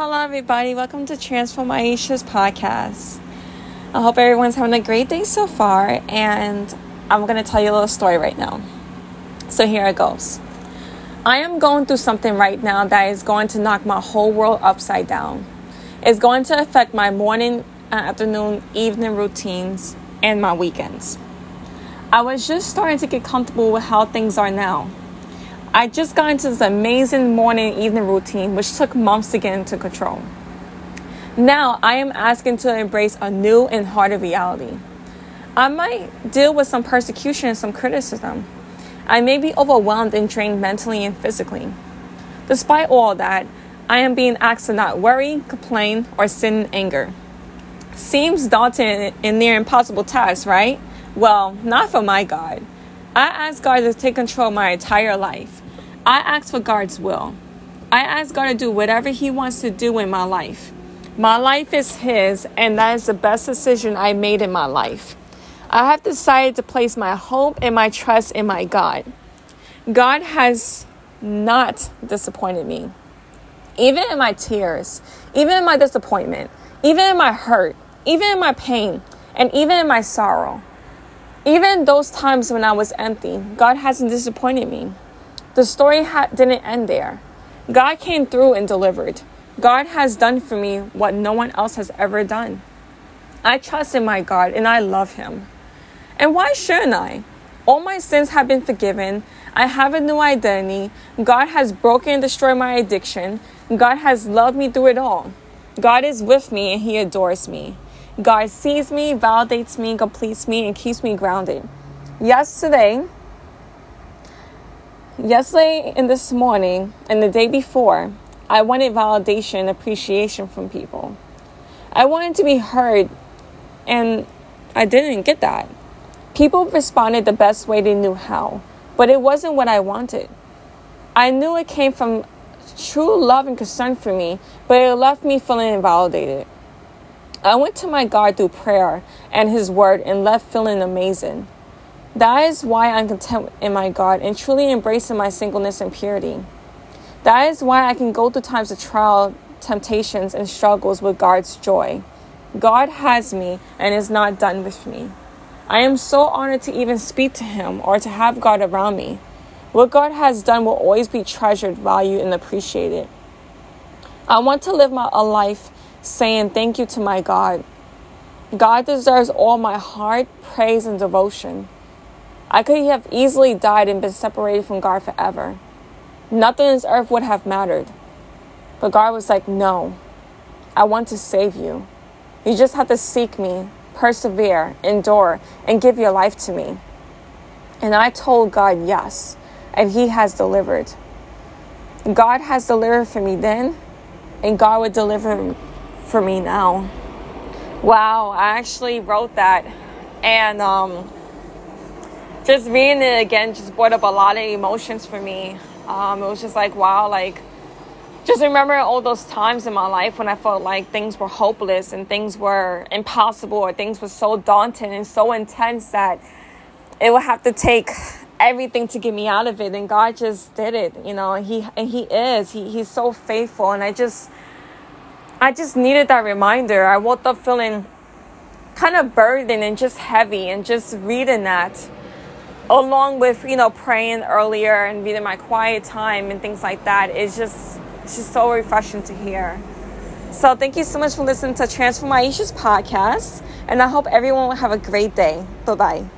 Hello, everybody. Welcome to Transform Aisha's podcast. I hope everyone's having a great day so far, and I'm going to tell you a little story right now. So, here it goes. I am going through something right now that is going to knock my whole world upside down. It's going to affect my morning, uh, afternoon, evening routines, and my weekends. I was just starting to get comfortable with how things are now. I just got into this amazing morning evening routine, which took months to get into control. Now I am asking to embrace a new and harder reality. I might deal with some persecution and some criticism. I may be overwhelmed and drained mentally and physically. Despite all that, I am being asked to not worry, complain, or sin in anger. Seems daunting and near impossible task, right? Well, not for my God. I ask God to take control of my entire life. I ask for God's will. I ask God to do whatever He wants to do in my life. My life is His, and that is the best decision I made in my life. I have decided to place my hope and my trust in my God. God has not disappointed me. Even in my tears, even in my disappointment, even in my hurt, even in my pain, and even in my sorrow. Even those times when I was empty, God hasn't disappointed me. The story ha- didn't end there. God came through and delivered. God has done for me what no one else has ever done. I trust in my God and I love Him. And why shouldn't I? All my sins have been forgiven. I have a new identity. God has broken and destroyed my addiction. God has loved me through it all. God is with me and He adores me. God sees me, validates me, completes me, and keeps me grounded. Yesterday, yesterday and this morning, and the day before, I wanted validation and appreciation from people. I wanted to be heard, and I didn't get that. People responded the best way they knew how, but it wasn't what I wanted. I knew it came from true love and concern for me, but it left me feeling invalidated. I went to my God through prayer and His Word and left feeling amazing. That is why I'm content in my God and truly embracing my singleness and purity. That is why I can go through times of trial, temptations, and struggles with God's joy. God has me and is not done with me. I am so honored to even speak to Him or to have God around me. What God has done will always be treasured, valued, and appreciated. I want to live my, a life saying thank you to my God. God deserves all my heart, praise, and devotion. I could have easily died and been separated from God forever. Nothing on this earth would have mattered. But God was like, No, I want to save you. You just have to seek me, persevere, endure, and give your life to me. And I told God yes, and He has delivered. God has delivered for me then, and God would deliver for me now. Wow, I actually wrote that. And um, just reading it again just brought up a lot of emotions for me. Um, it was just like, wow, like, just remember all those times in my life when I felt like things were hopeless and things were impossible or things were so daunting and so intense that it would have to take everything to get me out of it and God just did it you know he and he is he, he's so faithful and I just I just needed that reminder. I woke up feeling kind of burdened and just heavy and just reading that along with, you know, praying earlier and reading my quiet time and things like that. It's just it's just so refreshing to hear. So thank you so much for listening to Transform Aisha's podcast and I hope everyone will have a great day. Bye bye.